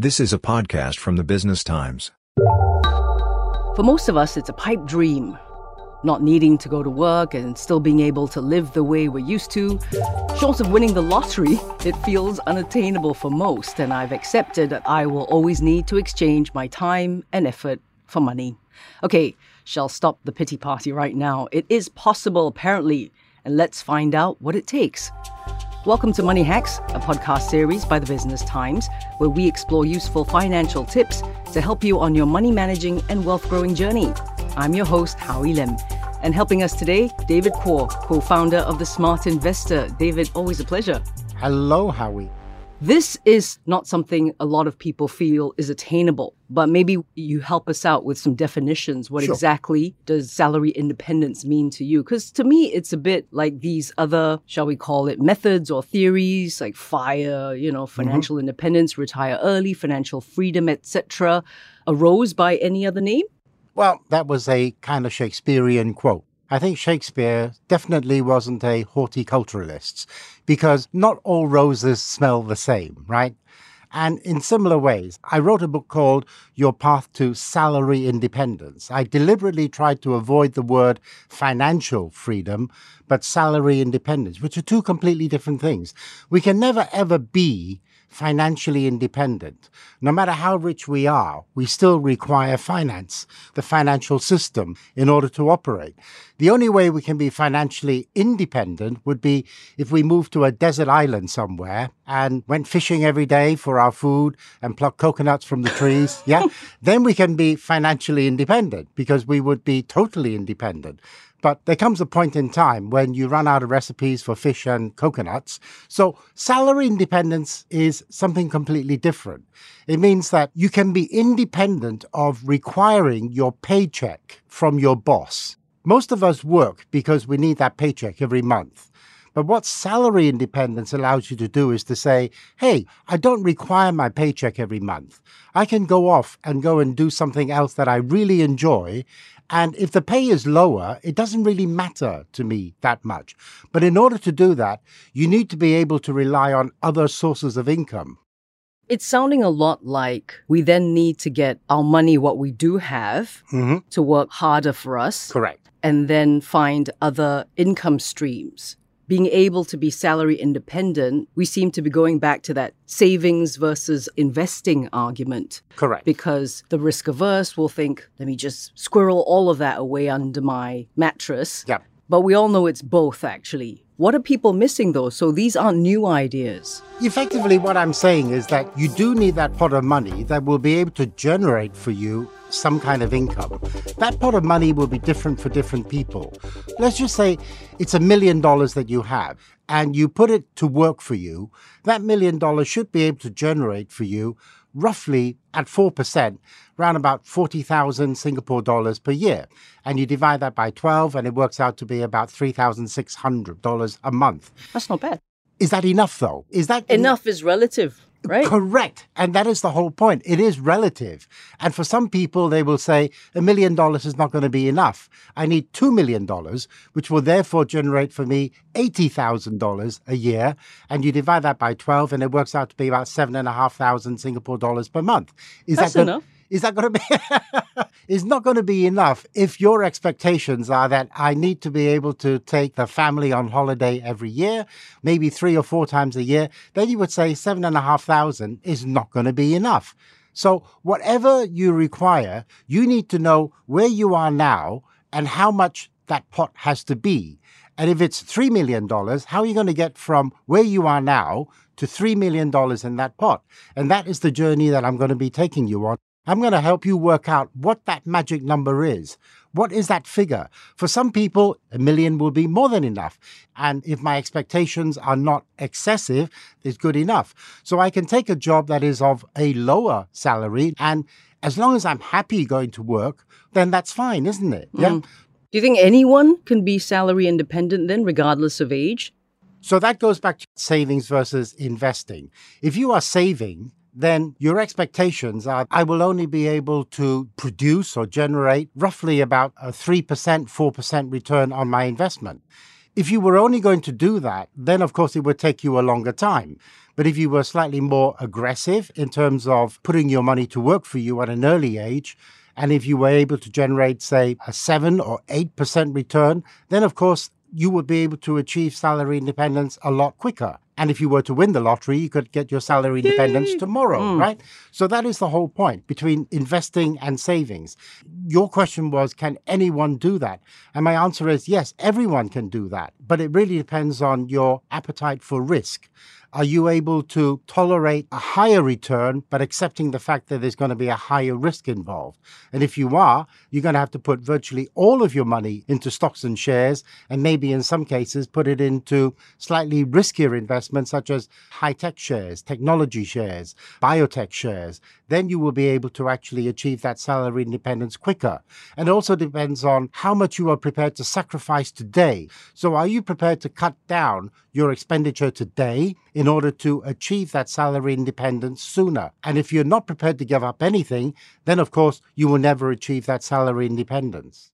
This is a podcast from the Business Times. For most of us, it's a pipe dream. Not needing to go to work and still being able to live the way we're used to. Short of winning the lottery, it feels unattainable for most, and I've accepted that I will always need to exchange my time and effort for money. Okay, shall stop the pity party right now. It is possible, apparently, and let's find out what it takes. Welcome to Money Hacks, a podcast series by the Business Times, where we explore useful financial tips to help you on your money managing and wealth growing journey. I'm your host, Howie Lim. And helping us today, David Kuo, co founder of The Smart Investor. David, always a pleasure. Hello, Howie. This is not something a lot of people feel is attainable, but maybe you help us out with some definitions. What Sure. exactly does salary independence mean to you? Because to me, it's a bit like these other, shall we call it, methods or theories like FIRE, you know, mm-hmm. financial independence, retire early, financial freedom, etc. Arose by any other name? Well, that was a kind of Shakespearean quote. I think Shakespeare definitely wasn't a horticulturalist because not all roses smell the same, right? And in similar ways, I wrote a book called Your Path to Salary Independence. I deliberately tried to avoid the word financial freedom, but salary independence, which are two completely different things. We can never ever be financially independent. No matter how rich we are, we still require finance, the financial system, in order to operate. The only way we can be financially independent would be if we moved to a desert island somewhere and went fishing every day for our food and plucked coconuts from the trees. Yeah. then we can be financially independent because we would be totally independent. But there comes a point in time when you run out of recipes for fish and coconuts. So salary independence is something completely different. It means that you can be independent of requiring your paycheck from your boss. Most of us work because we need that paycheck every month. But what salary independence allows you to do is to say, hey, I don't require my paycheck every month. I can go off and go and do something else that I really enjoy. And if the pay is lower, it doesn't really matter to me that much. But in order to do that, you need to be able to rely on other sources of income. It's sounding a lot like we then need to get our money, what we do have, Mm-hmm. to work harder for us. Correct. and then find other income streams. Being able to be salary independent, we seem to be going back to that savings versus investing argument Correct. because the risk averse will think, let me just squirrel all of that away under my mattress. Yeah. But we all know it's both actually. What are people missing though? So these aren't new ideas. Effectively, what I'm saying is that you do need that pot of money that will be able to generate for you some kind of income. That pot of money will be different for different people. Let's just say it's a million dollars that you have and you put it to work for you. That million dollars should be able to generate for you roughly at 4%, around about 40,000 Singapore dollars per year. And you divide that by 12 and it works out to be about $3,600 a month. That's not bad. Is that enough though? Is that Enough is relative, right? Correct. And that is the whole point. It is relative. And for some people, they will say a million dollars is not going to be enough. I need $2 million, which will therefore generate for me $80,000 a year. And you divide that by 12, and it works out to be about 7,500 Singapore dollars per month. Is That's that enough. Is that going to be? is not going to be enough if your expectations are that I need to be able to take the family on holiday every year, maybe three or four times a year. Then you would say seven and a half thousand is not going to be enough. So whatever you require, you need to know where you are now and how much that pot has to be. And if it's $3 million, how are you going to get from where you are now to $3 million in that pot? And that is the journey that I'm going to be taking you on. I'm going to help you work out what that magic number is. What is that figure? For some people, a million will be more than enough. And if my expectations are not excessive, it's good enough. So I can take a job that is of a lower salary. And as long as I'm happy going to work, then that's fine, isn't it? Yeah. Mm. Do you think anyone can be salary independent then, regardless of age? So that goes back to savings versus investing. If you are saving, then your expectations are I will only be able to produce or generate roughly about a 3%, 4% return on my investment. If you were only going to do that, then of course it would take you a longer time. But if you were slightly more aggressive in terms of putting your money to work for you at an early age, and if you were able to generate, say, a 7 or 8% return, then of course you would be able to achieve salary independence a lot quicker. And if you were to win the lottery, you could get your salary independence tomorrow, mm. right? So that is the whole point between investing and savings. Your question was, can anyone do that? And my answer is yes, everyone can do that. But it really depends on your appetite for risk. Are you able to tolerate a higher return, but accepting the fact that there's going to be a higher risk involved? And if you are, you're going to have to put virtually all of your money into stocks and shares, and maybe in some cases put it into slightly riskier investments such as high tech shares, technology shares, biotech shares. Then you will be able to actually achieve that salary independence quicker. And it also depends on how much you are prepared to sacrifice today. So, are you prepared to cut down your expenditure today in order to achieve that salary independence sooner. And if you're not prepared to give up anything, then of course you will never achieve that salary independence.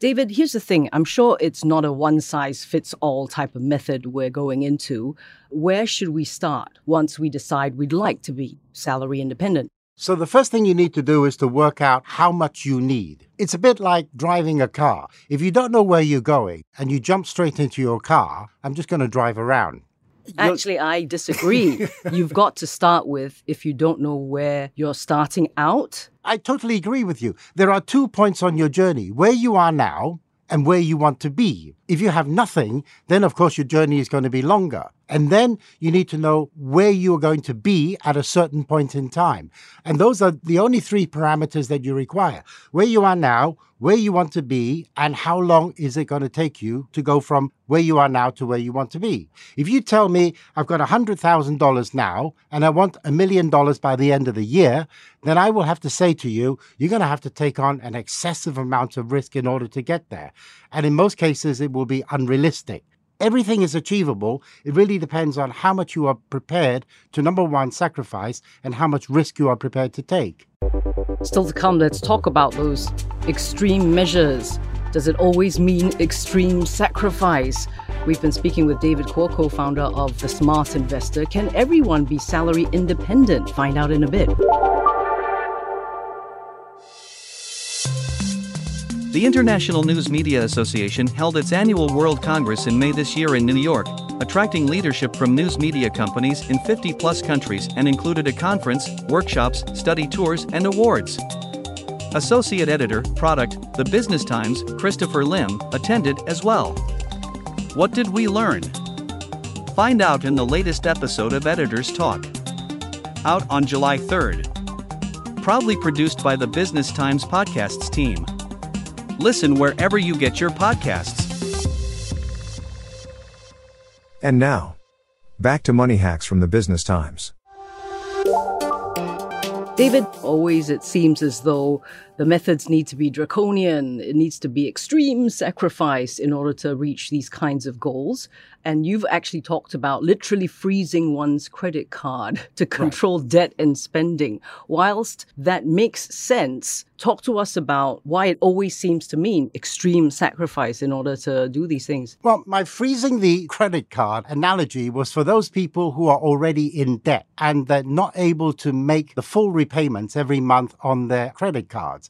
David, here's the thing. I'm sure it's not a one size fits all type of method we're going into. Where should we start once we decide we'd like to be salary independent? So the first thing you need to do is to work out how much you need. It's a bit like driving a car. If you don't know where you're going and you jump straight into your car, I'm just going to drive around. Actually, I disagree. You've got to start with if you don't know where you're starting out. I totally agree with you. There are two points on your journey where you are now and where you want to be. If you have nothing, then of course your journey is going to be longer. And then you need to know where you are going to be at a certain point in time. And those are the only three parameters that you require where you are now, where you want to be, and how long is it going to take you to go from where you are now to where you want to be. If you tell me I've got $100,000 now and I want a million dollars by the end of the year, then I will have to say to you, you're going to have to take on an excessive amount of risk in order to get there. And in most cases, it will be unrealistic everything is achievable. It really depends on how much you are prepared to, number one, sacrifice and how much risk you are prepared to take. Still to come, let's talk about those extreme measures. Does it always mean extreme sacrifice? We've been speaking with David Kuo, co founder of The Smart Investor. Can everyone be salary independent? Find out in a bit. The International News Media Association held its annual World Congress in May this year in New York, attracting leadership from news media companies in 50 plus countries and included a conference, workshops, study tours, and awards. Associate Editor, Product, The Business Times, Christopher Lim, attended as well. What did we learn? Find out in the latest episode of Editor's Talk. Out on July 3rd. Proudly produced by the Business Times Podcasts team. Listen wherever you get your podcasts. And now, back to money hacks from the Business Times. David, always it seems as though the methods need to be draconian. It needs to be extreme sacrifice in order to reach these kinds of goals. And you've actually talked about literally freezing one's credit card to control right. debt and spending. Whilst that makes sense, talk to us about why it always seems to mean extreme sacrifice in order to do these things. Well, my freezing the credit card analogy was for those people who are already in debt and they're not able to make the full repayments every month on their credit cards.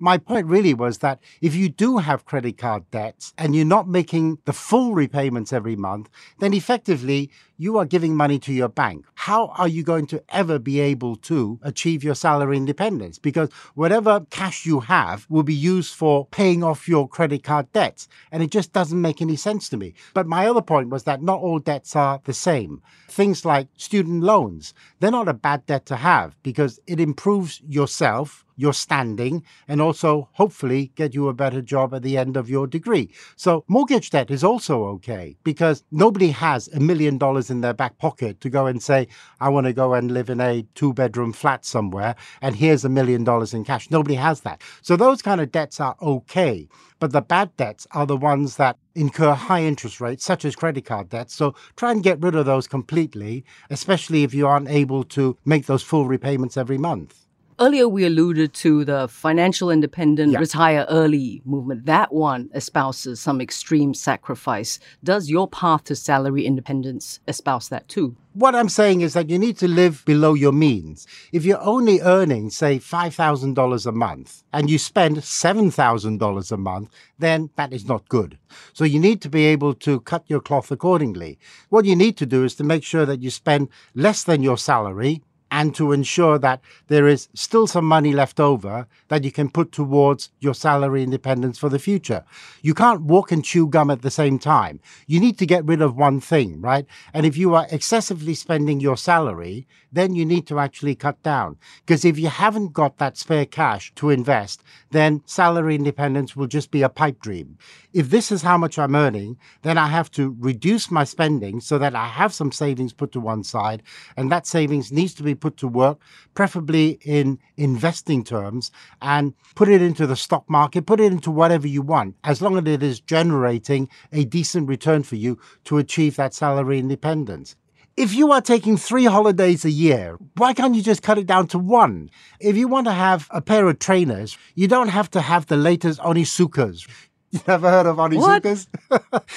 My point really was that if you do have credit card debts and you're not making the full repayments every month, then effectively you are giving money to your bank. How are you going to ever be able to achieve your salary independence? Because whatever cash you have will be used for paying off your credit card debts. And it just doesn't make any sense to me. But my other point was that not all debts are the same. Things like student loans, they're not a bad debt to have because it improves yourself your standing and also hopefully get you a better job at the end of your degree. So mortgage debt is also okay because nobody has a million dollars in their back pocket to go and say, I want to go and live in a two bedroom flat somewhere, and here's a million dollars in cash. Nobody has that. So those kind of debts are okay. But the bad debts are the ones that incur high interest rates, such as credit card debts. So try and get rid of those completely, especially if you aren't able to make those full repayments every month. Earlier, we alluded to the financial independent Yeah. retire early movement. That one espouses some extreme sacrifice. Does your path to salary independence espouse that too? What I'm saying is that you need to live below your means. If you're only earning, say, $5,000 a month and you spend $7,000 a month, then that is not good. So you need to be able to cut your cloth accordingly. What you need to do is to make sure that you spend less than your salary and to ensure that there is still some money left over that you can put towards your salary independence for the future. You can't walk and chew gum at the same time. You need to get rid of one thing, right? And if you are excessively spending your salary, then you need to actually cut down. Because if you haven't got that spare cash to invest, then salary independence will just be a pipe dream. If this is how much I'm earning, then I have to reduce my spending so that I have some savings put to one side, and that savings needs to be put to work, preferably in investing terms, and put it into the stock market, put it into whatever you want, as long as it is generating a decent return for you to achieve that salary independence. If you are taking three holidays a year, why can't you just cut it down to one? If you want to have a pair of trainers, you don't have to have the latest Onitsukas. You never heard of Onitsukas?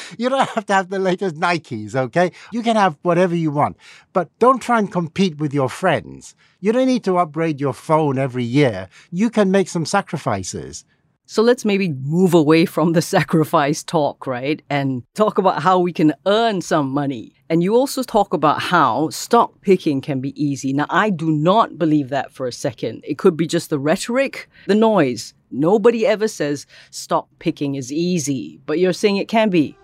you don't have to have the latest Nikes, okay? You can have whatever you want, but don't try and compete with your friends. You don't need to upgrade your phone every year. You can make some sacrifices. So let's maybe move away from the sacrifice talk, right? And talk about how we can earn some money. And you also talk about how stock picking can be easy. Now, I do not believe that for a second. It could be just the rhetoric, the noise. Nobody ever says stock picking is easy, but you're saying it can be.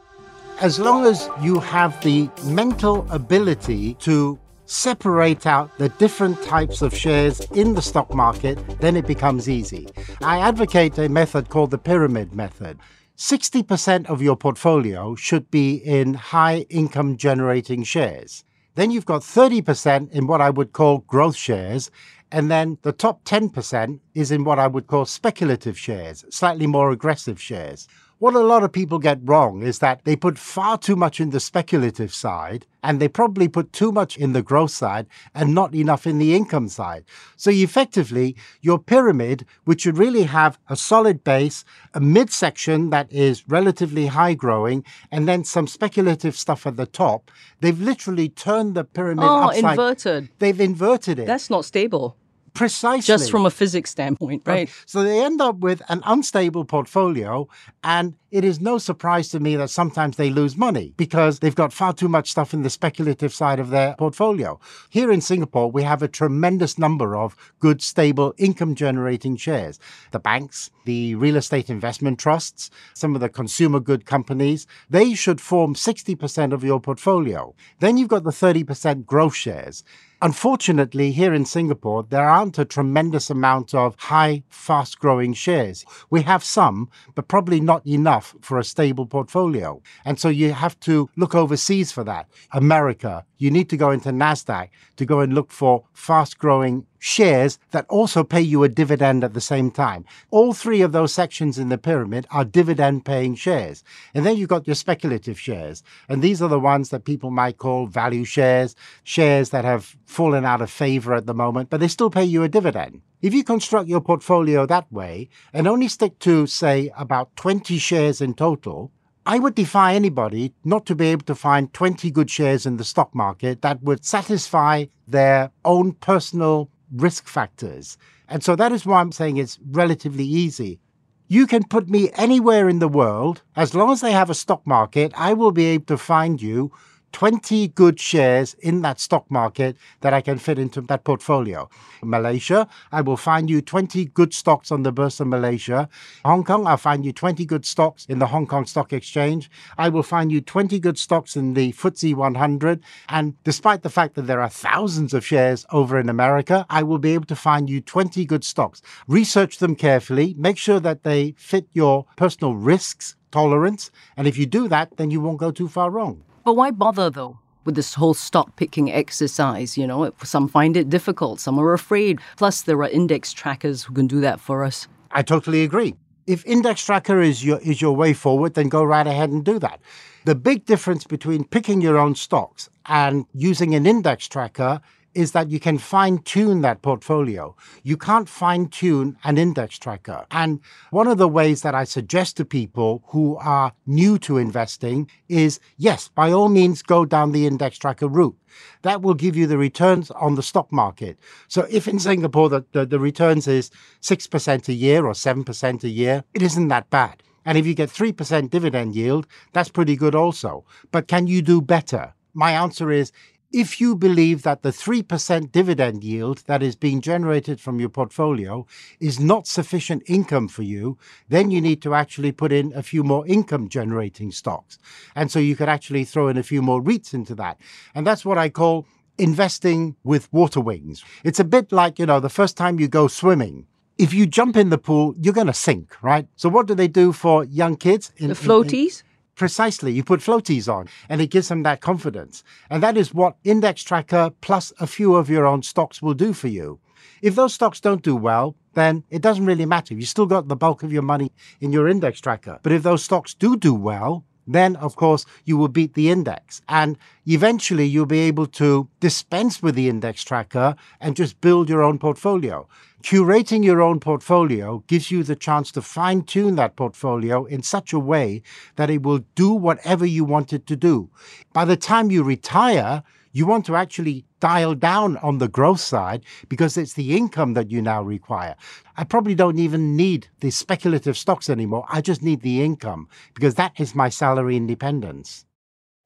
as long as you have the mental ability to separate out the different types of shares in the stock market, then it becomes easy. I advocate a method called the pyramid method. 60% of your portfolio should be in high income generating shares. Then you've got 30% in what I would call growth shares. And then the top 10% is in what I would call speculative shares, slightly more aggressive shares. What a lot of people get wrong is that they put far too much in the speculative side and they probably put too much in the growth side and not enough in the income side. So effectively, your pyramid, which should really have a solid base, a midsection that is relatively high growing, and then some speculative stuff at the top, they've literally turned the pyramid Oh, upside. inverted. They've inverted it. That's not stable, precisely just from a physics standpoint, right? so they end up with an unstable portfolio, and it is no surprise to me that sometimes they lose money because they've got far too much stuff in the speculative side of their portfolio. Here in Singapore, we have a tremendous number of good, stable, income generating shares. The banks, the real estate investment trusts, some of the consumer good companies, they should form 60% of your portfolio. Then you've got the 30% growth shares. Unfortunately, here in Singapore, there aren't a tremendous amount of high, fast growing shares. We have some, but probably not enough for a stable portfolio. And so you have to look overseas for that. America, you need to go into NASDAQ to go and look for fast growing shares that also pay you a dividend at the same time. All three of those sections in the pyramid are dividend paying shares. And then you've got your speculative shares. And these are the ones that people might call value shares, shares that have fallen out of favor at the moment, but they still pay you a dividend. If you construct your portfolio that way and only stick to, say, about 20 shares in total, I would defy anybody not to be able to find 20 good shares in the stock market that would satisfy their own personal risk factors. And so that is why I'm saying it's relatively easy. You can put me anywhere in the world. As long as they have a stock market, I will be able to find you 20 good shares in that stock market that I can fit into that portfolio. Malaysia, I will find you 20 good stocks on the Bursa Malaysia. Hong Kong, I'll find you 20 good stocks in the Hong Kong Stock Exchange. I will find you 20 good stocks in the FTSE 100. And despite the fact that there are thousands of shares over in America, I will be able to find you 20 good stocks. Research them carefully, make sure that they fit your personal risks tolerance. And if you do that, then you won't go too far wrong. But why bother though? With this whole stock picking exercise, you know, some find it difficult, some are afraid. Plus, there are index trackers who can do that for us. I totally agree. If index tracker is your is your way forward, then go right ahead and do that. The big difference between picking your own stocks and using an index tracker is that you can fine tune that portfolio. You can't fine tune an index tracker. And one of the ways that I suggest to people who are new to investing is yes, by all means, go down the index tracker route. That will give you the returns on the stock market. So if in Singapore the, the, the returns is 6% a year or 7% a year, it isn't that bad. And if you get 3% dividend yield, that's pretty good also. But can you do better? My answer is if you believe that the 3% dividend yield that is being generated from your portfolio is not sufficient income for you, then you need to actually put in a few more income generating stocks. And so you could actually throw in a few more REITs into that. And that's what I call investing with water wings. It's a bit like, you know, the first time you go swimming if you jump in the pool, you're going to sink, right? So what do they do for young kids? In, the floaties? In, in, precisely. You put floaties on and it gives them that confidence. And that is what Index Tracker plus a few of your own stocks will do for you. If those stocks don't do well, then it doesn't really matter. You still got the bulk of your money in your index tracker. But if those stocks do do well, then of course you will beat the index. And eventually you'll be able to dispense with the index tracker and just build your own portfolio. Curating your own portfolio gives you the chance to fine tune that portfolio in such a way that it will do whatever you want it to do. By the time you retire, you want to actually dial down on the growth side because it's the income that you now require. I probably don't even need the speculative stocks anymore. I just need the income because that is my salary independence.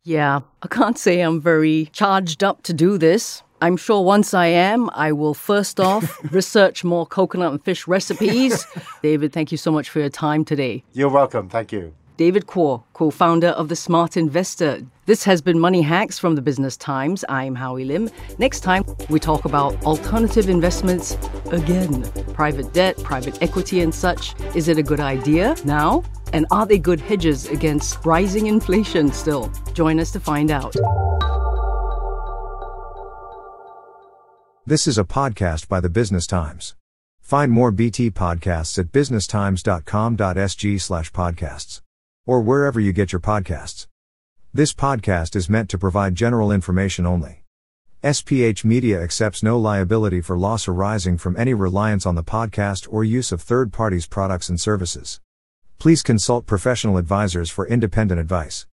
Yeah, I can't say I'm very charged up to do this. I'm sure once I am, I will first off research more coconut and fish recipes. David, thank you so much for your time today. You're welcome. Thank you. David Kuo, co founder of The Smart Investor. This has been Money Hacks from the Business Times. I'm Howie Lim. Next time, we talk about alternative investments again. Private debt, private equity, and such. Is it a good idea now? And are they good hedges against rising inflation still? Join us to find out. This is a podcast by the Business Times. Find more BT podcasts at businesstimes.com.sg/podcasts or wherever you get your podcasts. This podcast is meant to provide general information only. SPH Media accepts no liability for loss arising from any reliance on the podcast or use of third parties' products and services. Please consult professional advisors for independent advice.